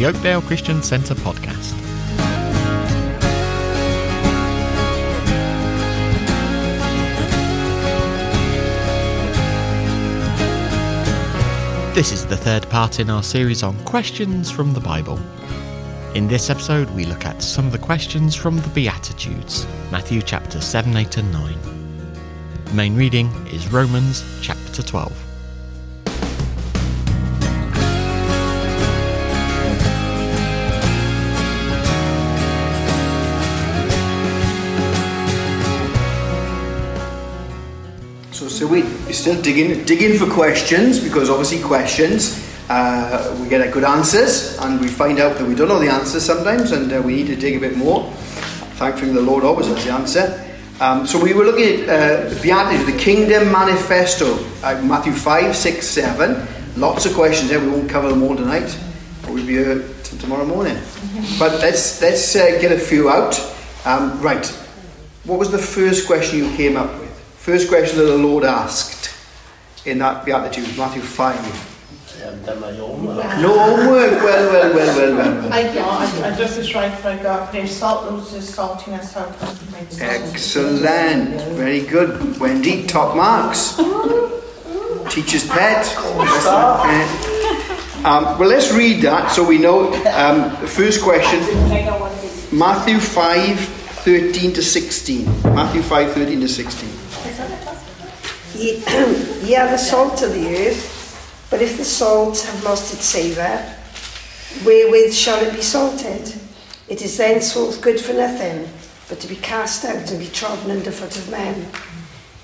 the Oakdale Christian Centre podcast. This is the third part in our series on questions from the Bible. In this episode, we look at some of the questions from the Beatitudes, Matthew chapter 7, 8, and 9. The main reading is Romans chapter 12. So, we, we're still digging, digging for questions because obviously questions uh, we get good answers and we find out that we don't know the answers sometimes and uh, we need to dig a bit more. Thankfully, the Lord always has the answer. Um, so we were looking at uh, the Beatitudes, the Kingdom Manifesto, uh, Matthew 5, 6, 7. Lots of questions there. We won't cover them all tonight. We'll be here till tomorrow morning. But let's let's uh, get a few out. Um, right. What was the first question you came up with? First question that the Lord asked in that Beatitude, Matthew 5. I haven't done my homework. No homework. Well, well, well, well, well. well. I got, I, I just was right for I got their salt loses saltiness out of my salt. Excellent. Very good. Wendy, top marks. Teacher's pet. Um, well, let's read that so we know. Um, the first question Matthew 5 13 to 16. Matthew 5 13 to 16. Ye, ye are the salt of the earth, but if the salt have lost its savour, wherewith shall it be salted? It is thenceforth good for nothing, but to be cast out and be trodden under foot of men.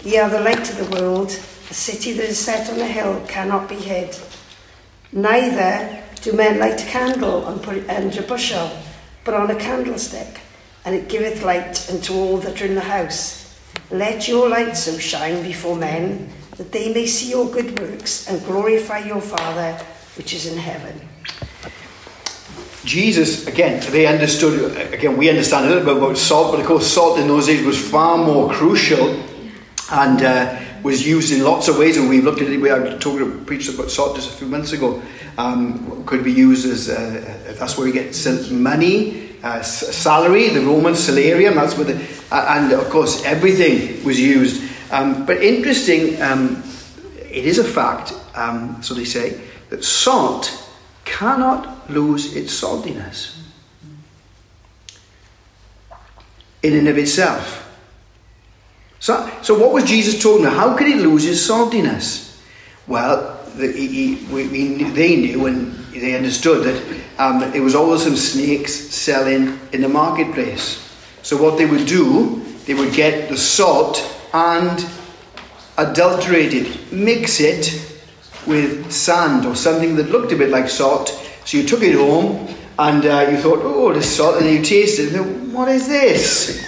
Ye are the light of the world. A city that is set on a hill cannot be hid. Neither do men light a candle and put it under a bushel, but on a candlestick, and it giveth light unto all that are in the house. Let your light so shine before men that they may see your good works and glorify your Father which is in heaven. Jesus, again, they understood, again, we understand a little bit about salt, but of course, salt in those days was far more crucial and uh, was used in lots of ways. And we've looked at it, we had talked, preached about salt just a few months ago. Um, could be used as, uh, that's where we get money, uh, salary, the Roman salarium, that's where the, and of course, everything was used. Um, but interesting, um, it is a fact, um, so they say, that salt cannot lose its saltiness in and of itself. So, so what was Jesus talking about? How could it lose its saltiness? Well, the, he, he, we, they knew and they understood that um, was always some snakes selling in the marketplace. So what they would do, they would get the salt and adulterate it, mix it with sand or something that looked a bit like salt. So you took it home and uh, you thought, oh, this salt, and you tasted it. And what is this?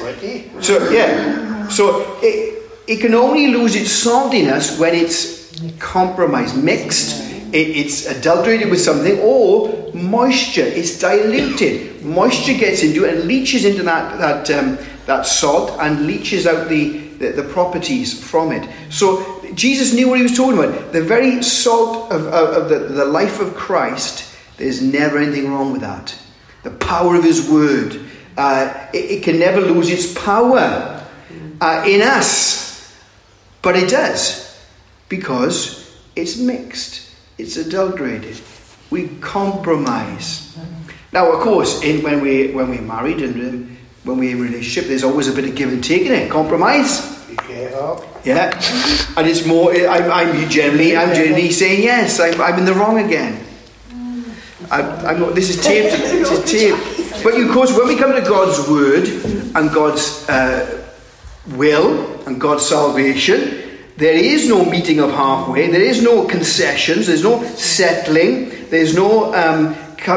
So yeah, so it, it can only lose its saltiness when it's compromised, mixed. It, it's adulterated with something, or moisture. It's diluted. Moisture gets into it and leaches into that that um, that salt and leaches out the, the the properties from it. So Jesus knew what he was talking about. The very salt of, of, of the, the life of Christ. There's never anything wrong with that. The power of his word. Uh, it, it can never lose its power uh, in us. But it does because it's mixed, it's adulterated. We compromise. Now, of course, in, when, we, when we're married and um, when we're in a relationship, there's always a bit of give and take in it. Compromise. Yeah. And it's more, I'm, I'm generally, I'm generally saying yes, I'm, I'm in the wrong again. I, I'm not, this is taped. This is taped. But of course, when we come to God's word and God's uh, will and God's salvation, there is no meeting of halfway. There is no concessions. There's no settling. There's no um,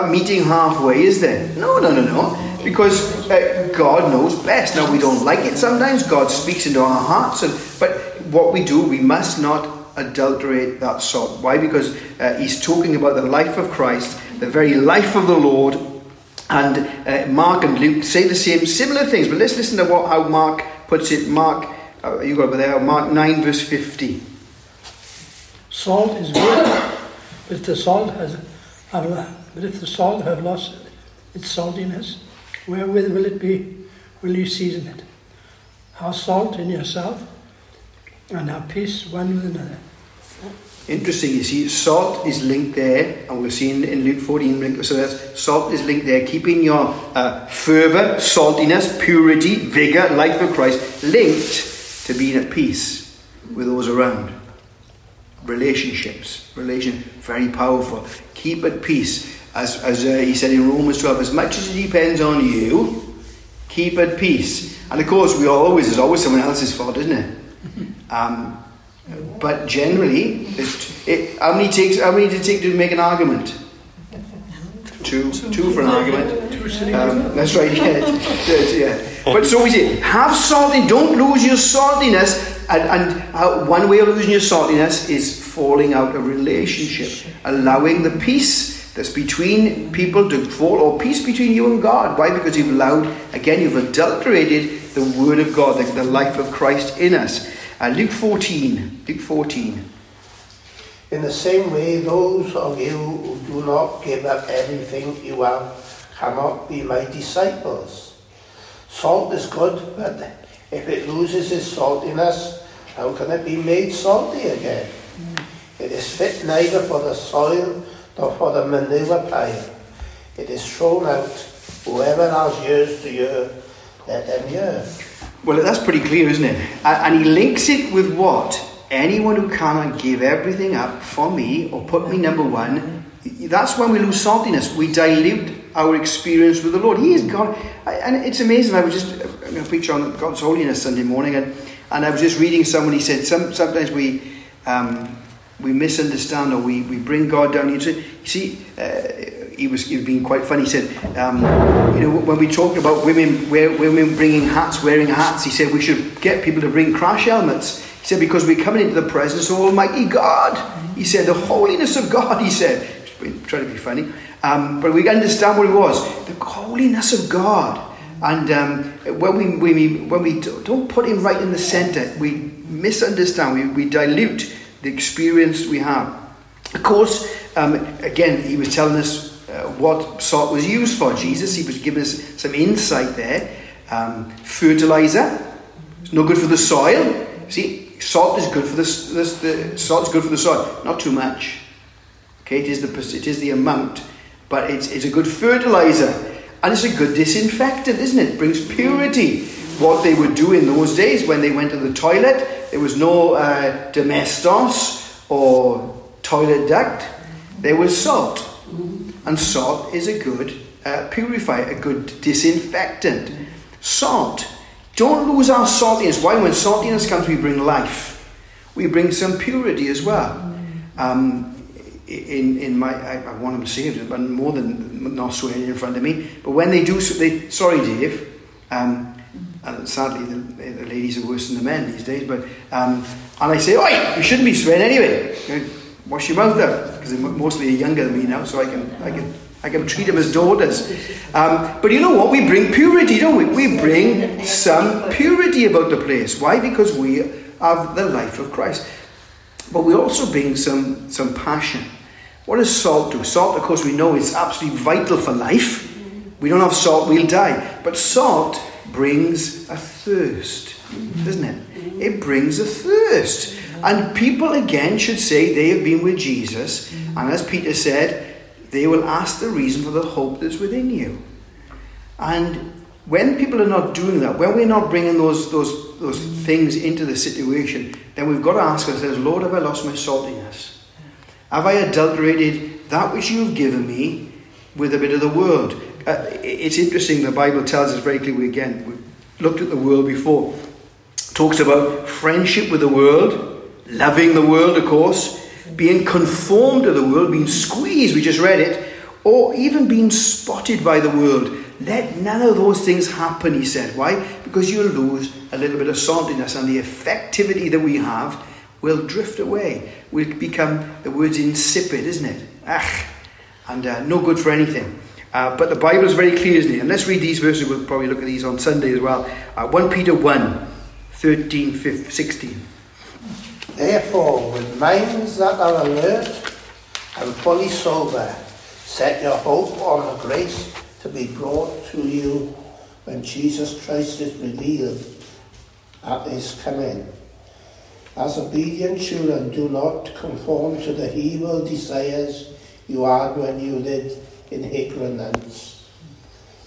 meeting halfway, is there? No, no, no, no. Because uh, God knows best. Now we don't like it sometimes. God speaks into our hearts, and but what we do, we must not adulterate that salt. Why? Because uh, he's talking about the life of Christ, the very life of the Lord. And uh, Mark and Luke say the same, similar things. But let's listen to what how Mark puts it. Mark, uh, you got over there. Mark nine verse fifty. Salt is good, but the salt has But if the salt have lost its saltiness, wherewith will it be? Will you season it? Have salt in yourself, and have peace one with another. Interesting, you see, salt is linked there, and we'll see in, Luke 14, so that's, salt is linked there, keeping your uh, fervour, saltiness, purity, vigour, life for Christ, linked to being at peace with those around. Relationships, relation, very powerful. Keep at peace. As, as uh, he said in Romans 12, as much as it depends on you, keep at peace. And of course, we always, it's always someone else's fault, isn't it? Um, but generally, it, it, how many takes how many did it take to make an argument? Two, two for an argument. Um, that's right. Yeah, yeah. But so we say, have salty. Don't lose your saltiness. And, and uh, one way of losing your saltiness is falling out of relationship, allowing the peace that's between people to fall, or peace between you and God. Why? Because you've allowed, again, you've adulterated the Word of God, the, the life of Christ in us. Uh, Luke 14. Luke 14. In the same way, those of you who do not give up everything you have cannot be my disciples. Salt is good, but if it loses its saltiness, how can it be made salty again? It is fit neither for the soil nor for the manure pile. It is thrown out. Whoever has ears to hear, let them hear. Well, that's pretty clear, isn't it? And he links it with what? Anyone who cannot give everything up for me or put me number one, that's when we lose saltiness. We dilute our experience with the Lord. He is God. And it's amazing. I was just I'm going to preach on God's holiness Sunday morning, and, and I was just reading someone. He said some, sometimes we um, we misunderstand or we, we bring God down. You see, uh, he was he was being quite funny. He said, um, you know, when we talked about women wear, women bringing hats, wearing hats, he said we should get people to bring crash helmets. He said because we're coming into the presence of Almighty God. He said the holiness of God. He said, trying to be funny, um, but we understand what it was: the holiness of God. And um, when we, we when we don't put Him right in the centre, we misunderstand. We, we dilute the experience we have. Of course, um, again, he was telling us uh, what salt was used for. Jesus, he was giving us some insight there. Um, fertilizer, it's no good for the soil. See, salt is good for the, the, the salt is good for the soil, not too much. Okay, it is the it is the amount, but it's, it's a good fertilizer and it's a good disinfectant, isn't it? It brings purity. What they would do in those days when they went to the toilet, there was no uh, domestos or Toilet Duck. There was salt, and salt is a good uh, purifier, a good disinfectant. Salt. Don't lose our saltiness. Why? When saltiness comes, we bring life. We bring some purity as well. Um, in, in my, I, I want them saved, but more than not swearing in front of me. But when they do, they, sorry, Dave. Um, and sadly, the, the, ladies are worse than the men these days. But um, and I say, "Oi, you shouldn't be swearing anyway. Wash your mouth out," because they're mostly younger than me now, so I can, I can, I can treat them as daughters. Um, but you know what? We bring purity, don't we? We bring some purity about the place. Why? Because we have the life of Christ. But we also bring some some passion. What does salt do? Salt, of course, we know is absolutely vital for life. We don't have salt, we'll die. But salt brings a thirst, doesn't it? It brings a thirst. And people again should say they have been with Jesus, and as Peter said, they will ask the reason for the hope that's within you. And when people are not doing that, when we're not bringing those, those, those things into the situation, then we've got to ask ourselves, Lord, have I lost my saltiness? Have I adulterated that which you've given me with a bit of the world? Uh, it's interesting, the Bible tells us very clearly again, we looked at the world before, talks about friendship with the world, loving the world, of course, being conformed to the world, being squeezed, we just read it, or even being spotted by the world. Let none of those things happen, he said. Why? Because you'll lose a little bit of saltiness and the effectivity that we have will drift away. We'll become, the word's insipid, isn't it? Ach, and uh, no good for anything. Uh, but the Bible is very clear, isn't it? And let's read these verses. We'll probably look at these on Sunday as well. Uh, 1 Peter 1, 13, 15, 16. Therefore, with minds that are alert and fully sober, Set your hope on the grace to be brought to you when Jesus Christ is revealed at his coming. As obedient children, do not conform to the evil desires you had when you lived in ignorance.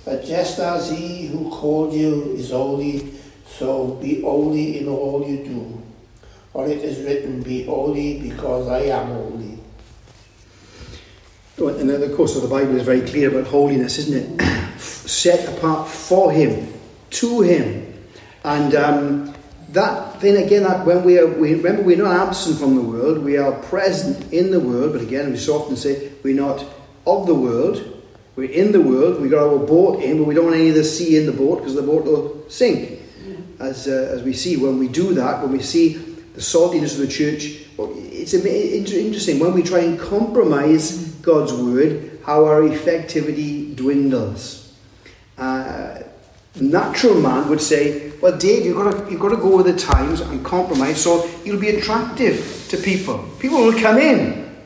But just as he who called you is holy, so be holy in all you do. For it is written, Be holy because I am holy. And of course, of the Bible is very clear about holiness, isn't it? Set apart for Him, to Him. And um, that, then again, that when we are, we, remember, we're not absent from the world, we are present in the world, but again, we so often say we're not of the world, we're in the world, we got our boat in, but we don't want any of the sea in the boat because the boat will sink. As, uh, as we see when we do that, when we see the saltiness of the church, it's interesting when we try and compromise God's word, how our effectivity dwindles. Uh, natural man would say, well, Dave, you've got, to, you've got to go with the times and compromise so you'll be attractive to people. People will come in.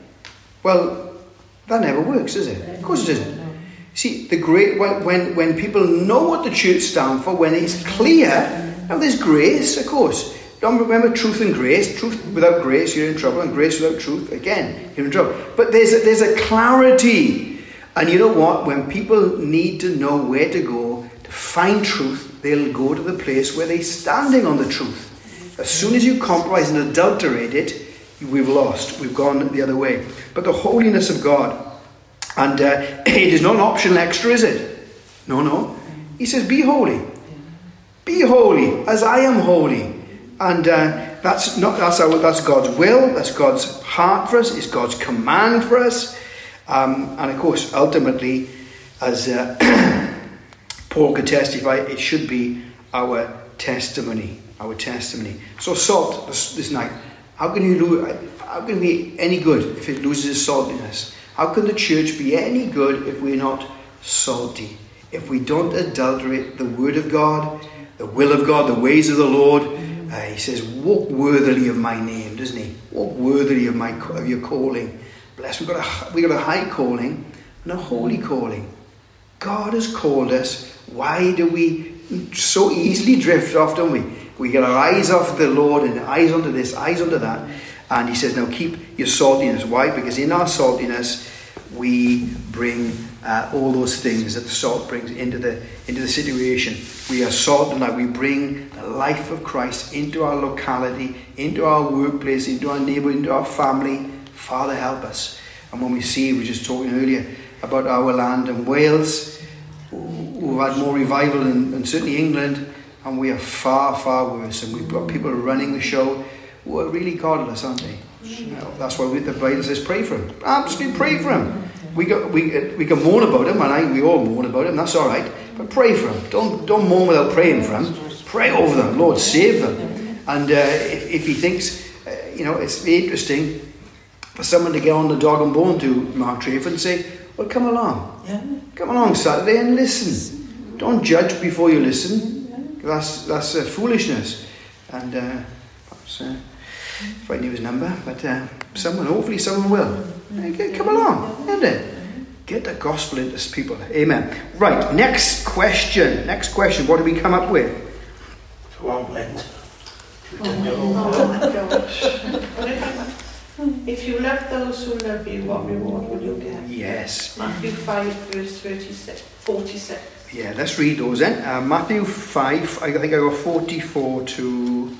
Well, that never works, does it? Of course it doesn't. See, the great when, when people know what the church stands for, when it's clear, now there's grace, of course. Don't remember truth and grace. Truth without grace, you're in trouble, and grace without truth, again, you're in trouble. But there's a, there's a clarity. And you know what? When people need to know where to go to find truth, they'll go to the place where they're standing on the truth. As soon as you compromise and adulterate it, we've lost. We've gone the other way. But the holiness of God, and uh, it is not an optional extra, is it? No, no. He says, Be holy. Be holy as I am holy. And uh, that's not that's our, that's God's will. That's God's heart for us. It's God's command for us. Um, and of course, ultimately, as uh, Paul could testify, it should be our testimony. Our testimony. So salt this, this night. How can you lose? How can it be any good if it loses its saltiness? How can the church be any good if we're not salty? If we don't adulterate the word of God, the will of God, the ways of the Lord, uh, he says, walk worthily of my name, doesn't he? Walk worthily of my of your calling. Bless. We've got a we got a high calling and a holy calling. God has called us. Why do we so easily drift off, don't we? We get our eyes off the Lord and eyes onto this, eyes onto that. And he says, now keep your saltiness. Why? Because in our saltiness, we bring uh, all those things that the salt brings into the into the situation. We are salt tonight. We bring the life of Christ into our locality, into our workplace, into our neighbour, into our family. Father, help us. And when we see, we were just talking earlier about our land and Wales, we've had more revival than, than certainly England, and we are far, far worse. And we've got people running the show who are really godless, aren't they? That's why we, the Bible says pray for him. Absolutely pray for him. We, got, we, we can mourn about him, and I, we all mourn about him, that's all right. But pray for him. Don't, don't mourn without praying for him. Pray over them. Lord, save them. And uh, if, if he thinks, uh, you know, it's interesting for someone to get on the dog and bone to Mark Drakeford and say, well, come along. Yeah. Come along Saturday and listen. Don't judge before you listen. That's, that's uh, foolishness. And uh, perhaps, if I knew his number, but uh, someone, hopefully someone will. Come along, isn't it? Get the gospel into people. Amen. Right, next question. Next question. What do we come up with? One went. If you love those who love you, what reward will you get? Yes. Matthew 5, verse 36, 46. Yeah, let's read those then. Uh, Matthew 5, I think I go 44 to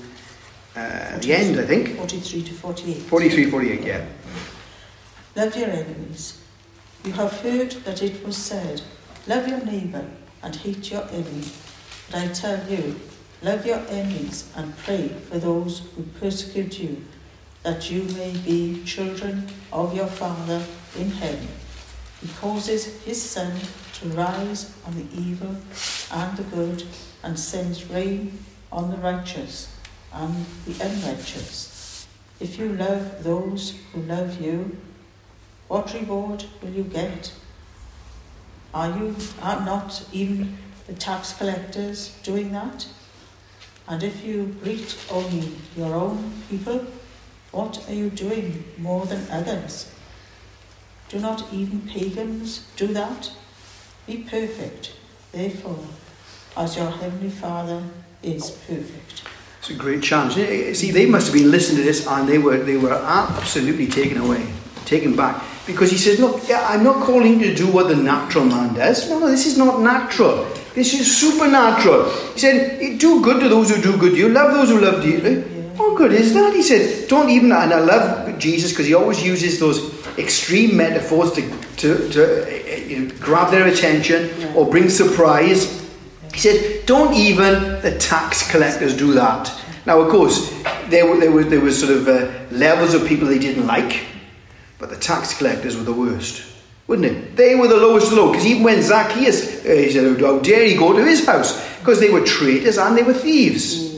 uh, the end, I think. 43 to 48. 43, 48, yeah. Love your enemies. You have heard that it was said, Love your neighbour and hate your enemy. But I tell you, love your enemies and pray for those who persecute you, that you may be children of your Father in heaven. He causes his sun to rise on the evil and the good, and sends rain on the righteous and the unrighteous. If you love those who love you, what reward will you get? Are you are not even the tax collectors doing that? And if you greet only your own people, what are you doing more than others? Do not even pagans do that? Be perfect, therefore, as your heavenly Father is perfect. It's a great challenge. Eh, See, they must have been listening to this and they were they were absolutely taken away, taken back. Because he says, Look, yeah, I'm not calling you to do what the natural man does. No, no, this is not natural. This is supernatural. He said, Do good to those who do good to you, love those who love you. Eh, What good is that? He said, Don't even, and I love Jesus because he always uses those extreme metaphors to, to, to eh, you know, grab their attention or bring surprise. He said, don't even the tax collectors do that. Now, of course, there were, there were, there were sort of uh, levels of people they didn't like, but the tax collectors were the worst, wouldn't it? They were the lowest low, because even when Zacchaeus, uh, he said, how dare he go to his house? Because they were traitors and they were thieves.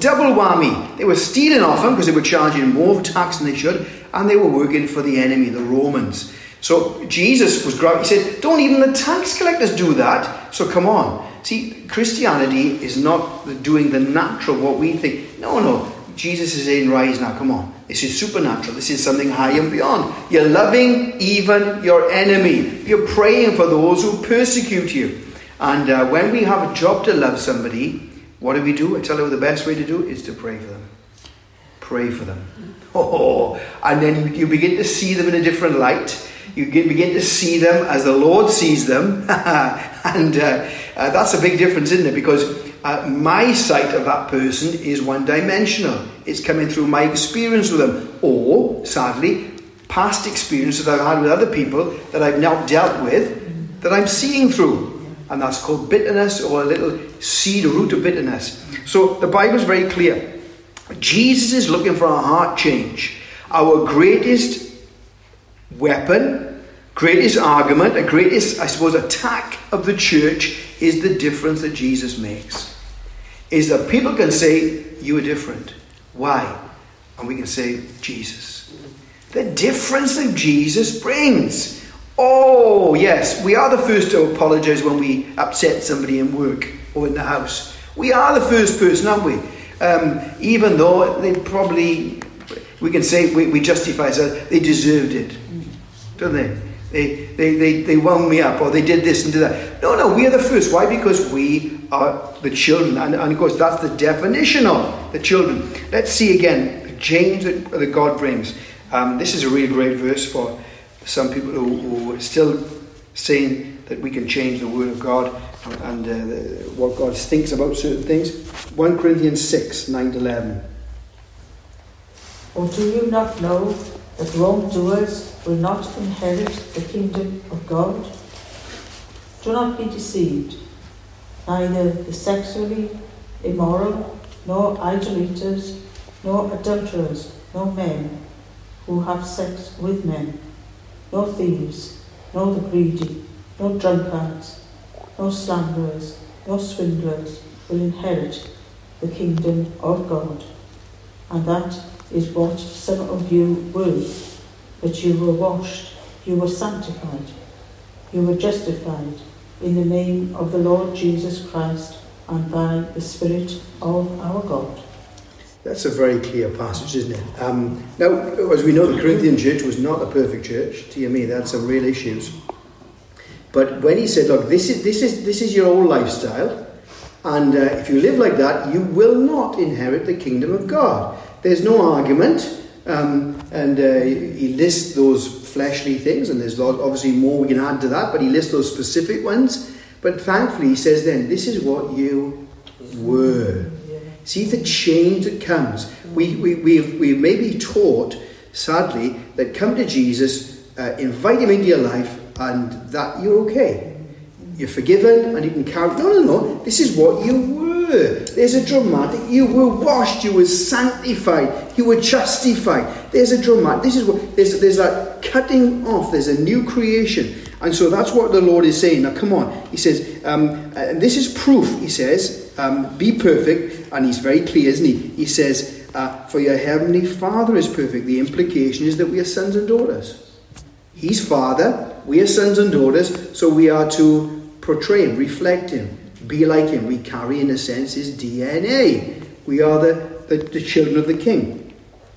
Double whammy. They were stealing off him because they were charging more tax than they should, and they were working for the enemy, the Romans. So Jesus was grabbing, he said, Don't even the tax collectors do that. So come on. See, Christianity is not doing the natural, what we think. No, no. Jesus is saying, Rise now, come on. This is supernatural. This is something high and beyond. You're loving even your enemy. You're praying for those who persecute you. And uh, when we have a job to love somebody, what do we do? I tell you the best way to do it is to pray for them. Pray for them. Oh, and then you begin to see them in a different light. You begin to see them as the Lord sees them. and uh, uh, that's a big difference, isn't it? Because uh, my sight of that person is one dimensional. It's coming through my experience with them. Or, sadly, past experiences I've had with other people that I've now dealt with that I'm seeing through. And that's called bitterness or a little seed root of bitterness. So the Bible's very clear. Jesus is looking for a heart change. Our greatest weapon, greatest argument, a greatest, I suppose, attack of the church is the difference that Jesus makes. Is that people can say, You are different. Why? And we can say, Jesus. The difference that Jesus brings. Oh, yes, we are the first to apologize when we upset somebody in work or in the house. We are the first person, aren't we? Um, even though they probably, we can say, we, we justify ourselves, they deserved it, don't they? They, they, they, they wound me up or they did this and did that. No, no, we are the first. Why? Because we are the children. And, and of course, that's the definition of the children. Let's see again James that, that God brings. Um, this is a really great verse for some people who, who are still saying that we can change the Word of God and uh, the, what God thinks about certain things. 1 Corinthians 6 9 to 11. Or do you not know that wrongdoers will not inherit the kingdom of God? Do not be deceived. Neither the sexually immoral, nor idolaters, nor adulterers, nor men who have sex with men, nor thieves, nor the greedy, nor drunkards, nor slanderers, nor swindlers will inherit the kingdom of God. And that is what some of you were. But you were washed, you were sanctified, you were justified in the name of the Lord Jesus Christ and by the Spirit of our God. That's a very clear passage, isn't it? Um, now, as we know, the Corinthian church was not a perfect church. To me, had some real issues. But when he said, "Look, this is this is this is your old lifestyle, and uh, if you live like that, you will not inherit the kingdom of God." There's no argument, um, and uh, he lists those fleshly things, and there's obviously more we can add to that. But he lists those specific ones. But thankfully, he says, "Then this is what you were." See the change that comes. We, we, we, we may be taught, sadly, that come to Jesus, uh, invite him into your life, and that you're okay. You're forgiven and you can carry. No, no, no. This is what you were. There's a dramatic. You were washed. You were sanctified. You were justified. There's a dramatic. This is what. There's, there's that cutting off. There's a new creation. And so that's what the Lord is saying. Now, come on. He says, um, and this is proof, he says, um, be perfect. And he's very clear, isn't he? He says, uh, for your heavenly Father is perfect. The implication is that we are sons and daughters. He's Father, we are sons and daughters, so we are to portray Him, reflect Him, be like Him. We carry, in a sense, His DNA. We are the, the, the children of the King.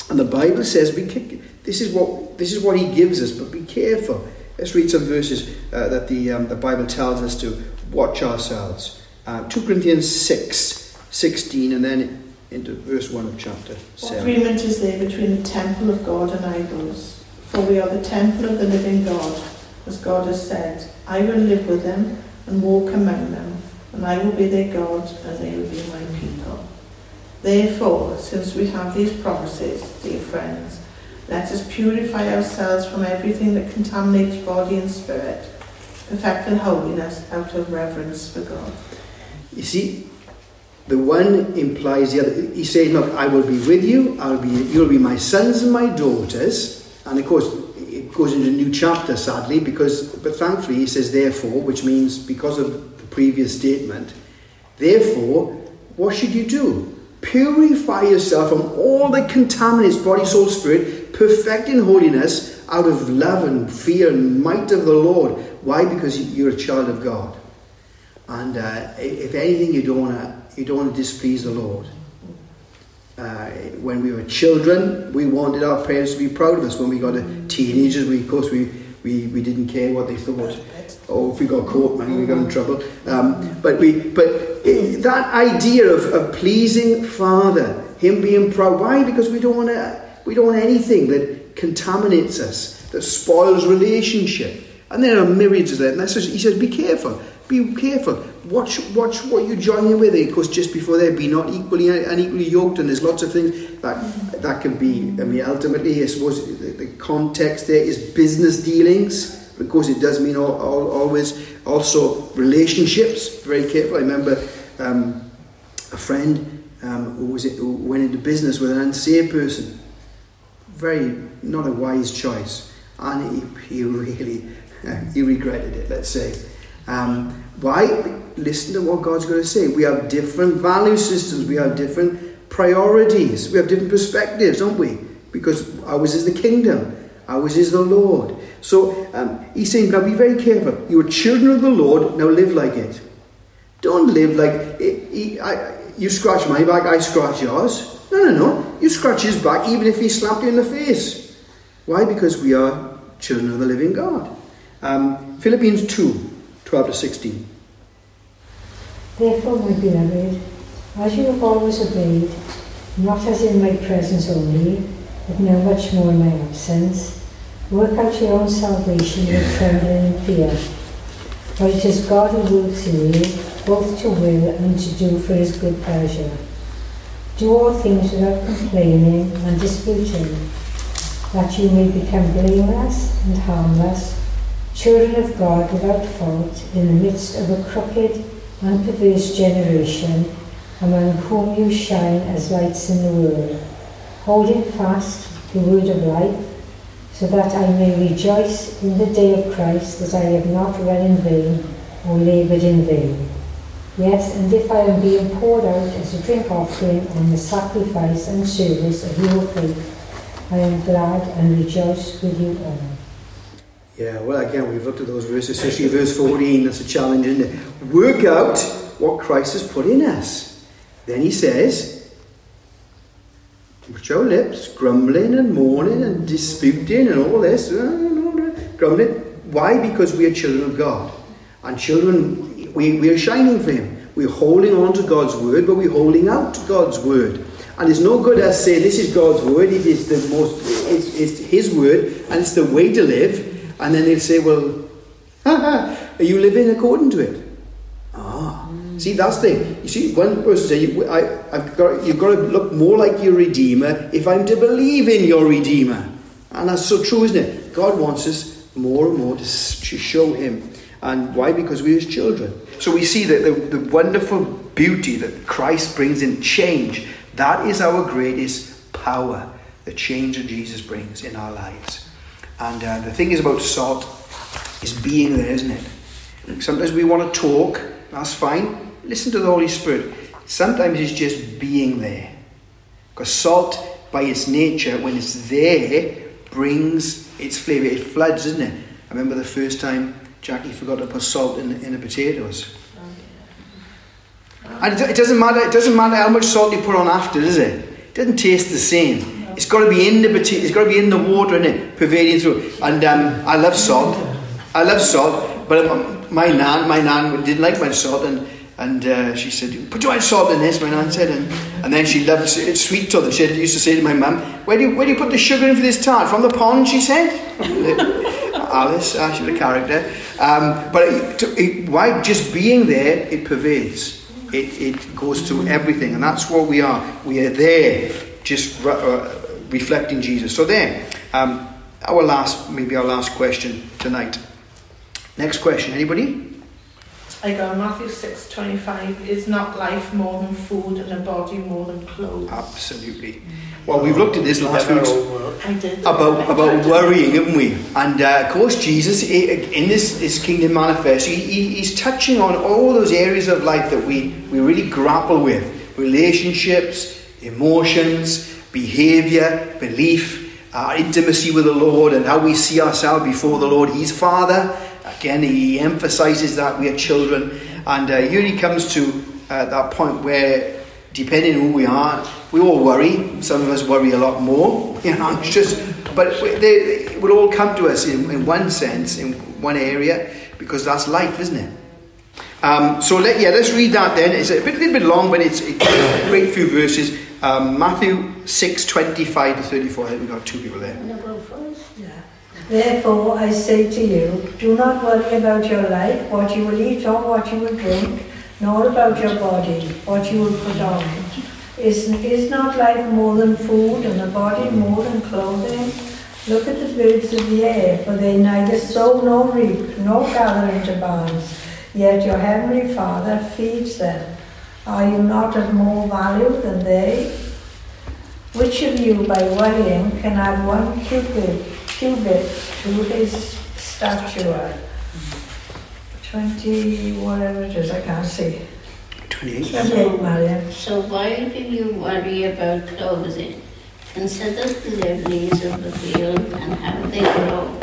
And the Bible says, be, ca- this, is what, this is what He gives us, but be careful. Let's read some verses uh, that the, um, the Bible tells us to watch ourselves. Uh, 2 Corinthians 6, 16, and then into verse 1 of chapter What 7. agreement is there between the temple of God and idols? For we are the temple of the living God, as God has said, I will live with them and walk among them, and I will be their God, and they will be my people. Therefore, since we have these promises, dear friends, let us purify ourselves from everything that contaminates body and spirit, perfecting holiness out of reverence for God. You see, the one implies the other. He says, Look, I will be with you, I'll be, you'll be my sons and my daughters. And of course, goes into a new chapter, sadly, because, but thankfully, he says, Therefore, which means because of the previous statement, therefore, what should you do? Purify yourself from all that contaminates body, soul, spirit, perfecting holiness out of love and fear and might of the Lord. Why? Because you're a child of God. And uh, if anything, you don't want to you don't want to displease the Lord. Uh, when we were children, we wanted our parents to be proud of us. When we got a teenagers, we of course we, we, we didn't care what they thought. Or if we got caught, man, we got in trouble. Um, but we but that idea of, of pleasing Father, Him being proud. Why? Because we don't want to. We don't want anything that contaminates us, that spoils relationship. And there are myriads of that. Just, he says, be careful. Be careful. Watch, watch what you join in with. Because just before there, be not equally unequally yoked. And there's lots of things that that can be. I mean, ultimately, I suppose the, the context there is business dealings. Because it does mean all, all, always also relationships. Very careful. I remember um, a friend um, who was who went into business with an unsaved person. Very not a wise choice, and he, he really he regretted it. Let's say. Um, why? Listen to what God's going to say. We have different value systems. We have different priorities. We have different perspectives, don't we? Because ours is the kingdom. Ours is the Lord. So um, he's saying, now be very careful. You are children of the Lord. Now live like it. Don't live like I, you scratch my back, I scratch yours. No, no, no. You scratch his back even if he slapped you in the face. Why? Because we are children of the living God. Um, Philippians 2 12 to 16. Therefore, my beloved, as you have always obeyed, not as in my presence only, but now much more in my absence, work out your own salvation with trembling and fear. For it is God who works in you, both to will and to do for his good pleasure. Do all things without complaining and disputing, that you may become blameless and harmless, children of God without fault in the midst of a crooked and perverse generation, among whom you shine as lights in the world, holding fast the word of life, so that I may rejoice in the day of Christ that I have not run in vain or laboured in vain. Yes, and if I am being poured out as a drink offering on the sacrifice and service of your faith, I am glad and rejoice with you all. Yeah, well, again, we've looked at those verses, especially verse 14. That's a challenge, isn't it? Work out what Christ has put in us. Then he says, Watch your lips, grumbling and mourning and disputing and all this. Grumbling. Why? Because we are children of God. And children, we, we are shining for Him. We're holding on to God's word, but we're holding out to God's word. And it's no good us saying this is God's word, it is the most, it's, it's His word, and it's the way to live. And then they'll say, Well, you living according to it? Ah. See, that's the thing. You see, one person said, you, have got, You've got to look more like your Redeemer if I'm to believe in your Redeemer. And that's so true, isn't it? God wants us more and more to, to show Him. And why? Because we're His children. So we see that the, the wonderful beauty that Christ brings in change. That is our greatest power, the change that Jesus brings in our lives. And uh, the thing is about salt is being there, isn't it? Sometimes we want to talk, that's fine. Listen to the Holy Spirit. Sometimes it's just being there. Because salt, by its nature, when it's there, brings its flavour. It floods, isn't it? I remember the first time Jackie forgot to put salt in, in the potatoes. And it, it doesn't matter. It doesn't matter how much salt you put on after, does it? It doesn't taste the same. It's got to be in the. It's got to be in the water, in it, pervading through. And um, I love salt. I love salt, but um, my nan, my nan didn't like my salt, and and uh, she said, "Put your much salt in this." My nan said, and, and then she loved s- sweet tooth. She used to say to my mum, "Where do you, where do you put the sugar in for this tart? From the pond?" She said. Alice, uh, she's a character. Um, but it, to, it, why just being there, it pervades. It, it goes through everything, and that's what we are. We are there, just uh, reflecting Jesus. So there, um, our last, maybe our last question tonight. Next question, anybody? I go Matthew six twenty five. Is not life more than food and a body more than clothes? Absolutely. Well, we've looked at this last Never week. overwork. I did. about about worrying, haven't we? And uh, of course, Jesus in this, this kingdom manifest, he, he, he's touching on all those areas of life that we, we really grapple with: relationships, emotions, behavior, belief, our intimacy with the Lord, and how we see ourselves before the Lord. He's Father. Again, he emphasizes that we are children, and uh, here he comes to uh, that point where depending on who we are, we all worry. Some of us worry a lot more, you know, it's just, but we- they, it will all come to us in, in one sense, in one area, because that's life, isn't it? Um, so let, yeah, let's read that then. It's a bit, little bit long, but it's a great few verses. Um, Matthew 6, 25 to 34. I think we've got two people there. Therefore, I say to you, do not worry about your life, what you will eat or what you will drink, nor about your body, what you will put on. Is, is not life more than food, and the body more than clothing? Look at the birds of the air, for they neither sow nor reap, nor gather into barns, yet your heavenly Father feeds them. Are you not of more value than they? Which of you, by worrying, can add one cubit, cubit to his stature? Twenty, whatever it is, I can't see. 28. Twenty-eight, Marion. So why do you worry about clothing? Consider the lilies of the field and how they grow.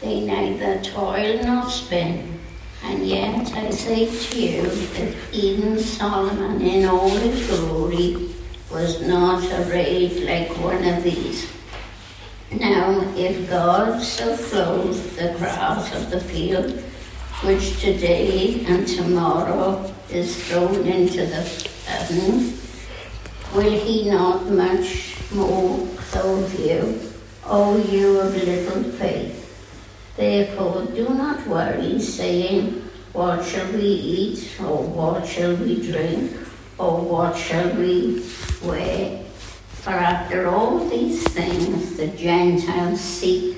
They neither toil nor spin. And yet I say to you that even Solomon in all his glory was not arrayed like one of these. Now, if God so clothes the grass of the field, which today and tomorrow is thrown into the oven, will he not much more clothe you, O you of little faith? Therefore, do not worry, saying, What shall we eat, or what shall we drink, or what shall we wear? For after all these things the Gentiles seek,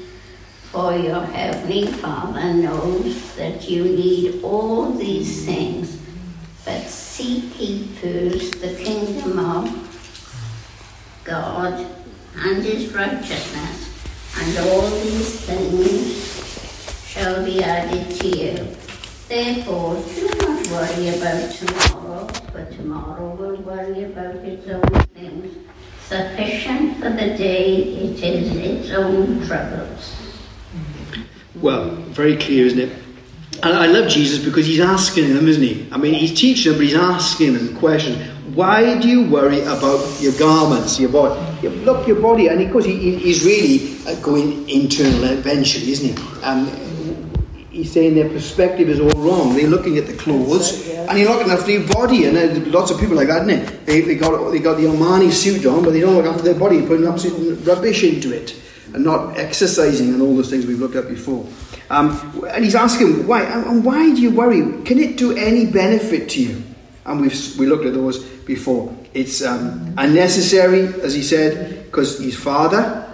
for your heavenly Father knows that you need all these things. But seek ye first the kingdom of God and his righteousness, and all these things shall be added to you. Therefore, do not worry about tomorrow, for tomorrow will worry about its own things. Sufficient for the day it is its own troubles. Well, very clear, isn't it? And I love Jesus because he's asking them, isn't he? I mean, he's teaching them, but he's asking them the question why do you worry about your garments, your body? Look, your body, and of course, he, he- he's really uh, going internal eventually, isn't he? Um, he's saying their perspective is all wrong. They're looking at the clothes, and you're looking after your body. And uh, lots of people like that, isn't it? They, they got they got the Armani suit on, but they don't look after their body, putting absolute rubbish into it, and not exercising and all those things we've looked at before. Um, and he's asking why, and and why do you worry? Can it do any benefit to you? And we've we looked at those before. It's um, unnecessary, as he said, because he's father.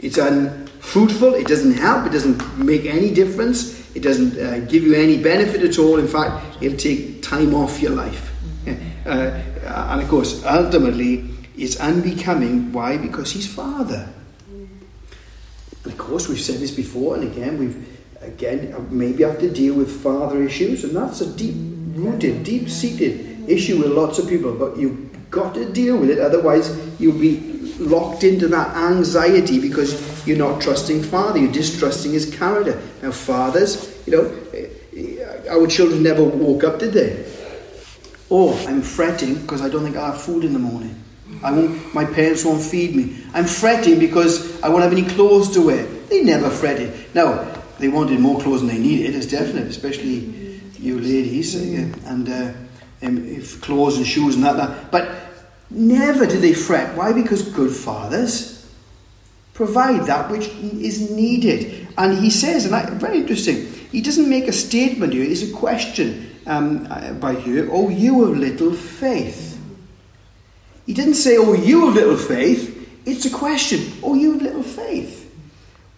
It's unfruitful. It doesn't help. It doesn't make any difference. It doesn't uh, give you any benefit at all. In fact, it'll take time off your life. Uh, and of course, ultimately, it's unbecoming. Why? Because he's father. And of course, we've said this before, and again, we've again maybe have to deal with father issues, and that's a deep-rooted, deep-seated issue with lots of people. But you've got to deal with it, otherwise you'll be locked into that anxiety because you're not trusting father, you're distrusting his character. Now, fathers, you know, our children never woke up, did they? Or I'm fretting because I don't think I have food in the morning. I won't, my parents won't feed me. I'm fretting because I won't have any clothes to wear. They never fretted. Now, they wanted more clothes than they needed, it's definite, especially you ladies, uh, and uh, um, if clothes and shoes and that, that. But never did they fret. Why? Because good fathers provide that which is needed. And he says, and I, very interesting, he doesn't make a statement here, it's a question um, uh, by you, oh, you of little faith. He didn't say, oh, you of little faith. It's a question, oh, you of little faith.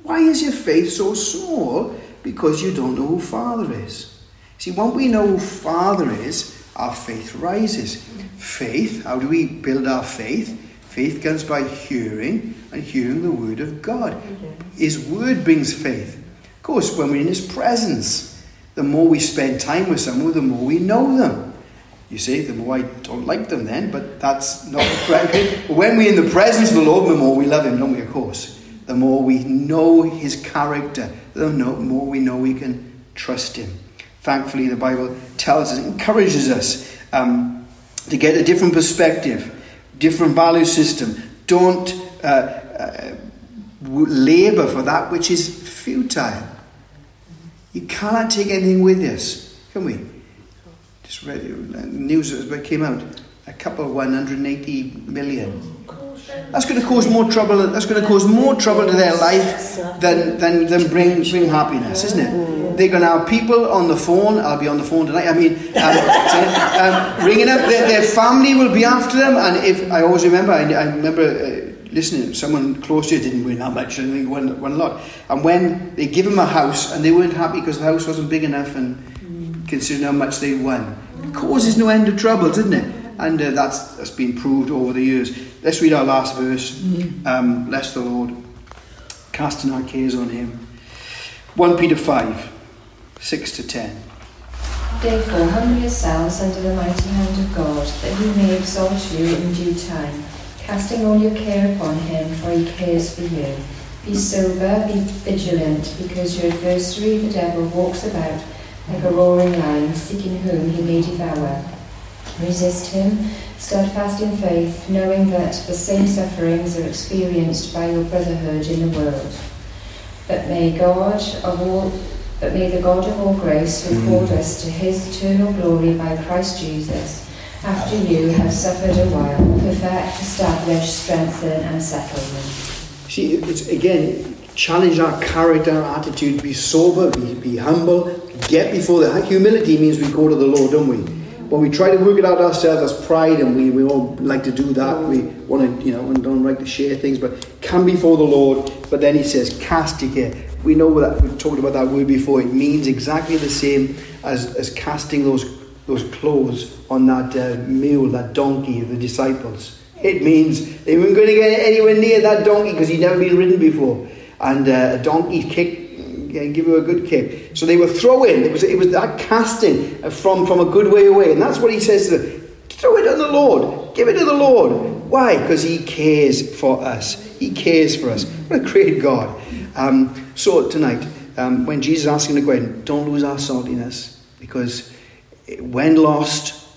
Why is your faith so small? Because you don't know who Father is. See, when we know who Father is, our faith rises. Faith, how do we build our faith? Faith comes by hearing, and hearing the Word of God. His Word brings faith. Of course, when we're in His presence, the more we spend time with someone, the more we know them. You see, the more I don't like them then, but that's not correct. But when we're in the presence of the Lord, the more we love Him, don't we, of course? The more we know His character, the more we know we can trust Him. Thankfully, the Bible tells us, encourages us um, to get a different perspective, different value system. Don't uh, uh, labour for that which is futile. You cannot take anything with us, can we? Just read the news that came out. A couple of 180 million. That's going to cause more trouble. That's going to cause more trouble to their life than than, than bring bring happiness, isn't it? They're going to have people on the phone. I'll be on the phone tonight. I mean, um, um, ringing up. Their, their, family will be after them. And if I always remember, I, I remember. Uh, listening, someone close to you didn't win that much, and they won, won a lot. And when they give them a house and they weren't happy because the house wasn't big enough and considering how much they won, it causes no end of trouble, doesn't it? And uh, that's, that's been proved over the years. Let's read our last verse. Um, bless the Lord, casting our cares on him. 1 Peter 5, 6 to 10. Therefore, humble yourselves under the mighty hand of God, that he may exalt you in due time, casting all your care upon him, for he cares for you. Be sober, be vigilant, because your adversary, the devil, walks about like a roaring lion, seeking whom he may devour. Resist him, steadfast in faith, knowing that the same sufferings are experienced by your brotherhood in the world. But may God of all but may the God of all grace hmm. who called us to his eternal glory by Christ Jesus, after you have suffered a while, perfect, establish, strengthen, and settle them. See, it's again, challenge our character, our attitude, be sober, be, be humble, get before the humility means we go to the Lord, don't we? When we try to work it out ourselves, that's pride, and we, we all like to do that. We want to, you know, and don't like to share things, but come before the Lord. But then he says, cast your care. We know that we've talked about that word before. It means exactly the same as, as casting those those clothes on that uh, mule, that donkey the disciples. It means they weren't going to get anywhere near that donkey because he'd never been ridden before. And uh, a donkey kick give you a good kick. So they were throwing. It was, it was that casting from, from a good way away. And that's what he says to them. Throw it on the Lord. Give it to the Lord. Why? Because he cares for us. He cares for us. What a great God. Um, so tonight, um, when Jesus is asking the question, don't lose our saltiness. Because when lost,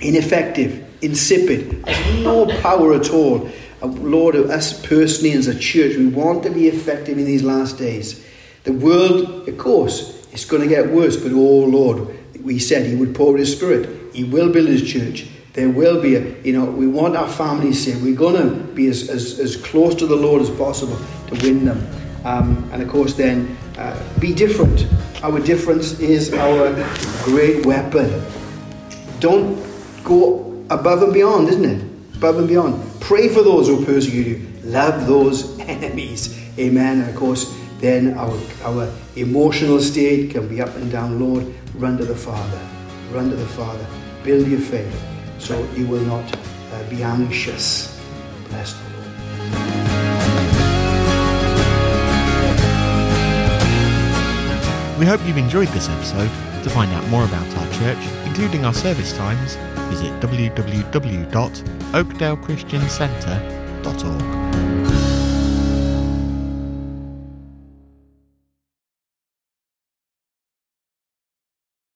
ineffective, insipid, has no power at all. Uh, Lord, us personally as a church, we want to be effective in these last days. The world, of course, it's going to get worse, but oh Lord, we said He would pour His Spirit. He will build His church. There will be a, you know, we want our families saved. We're going to be as, as, as close to the Lord as possible to win them. Um, and of course, then uh, be different. Our difference is our great weapon. Don't go above and beyond, isn't it? Above and beyond. Pray for those who persecute you. Love those enemies. Amen. And of course, then our, our emotional state can be up and down. Lord, run to the Father. Run to the Father. Build your faith so you will not uh, be anxious. Bless We hope you've enjoyed this episode. To find out more about our church, including our service times, visit www.oakdalechristiancentre.org.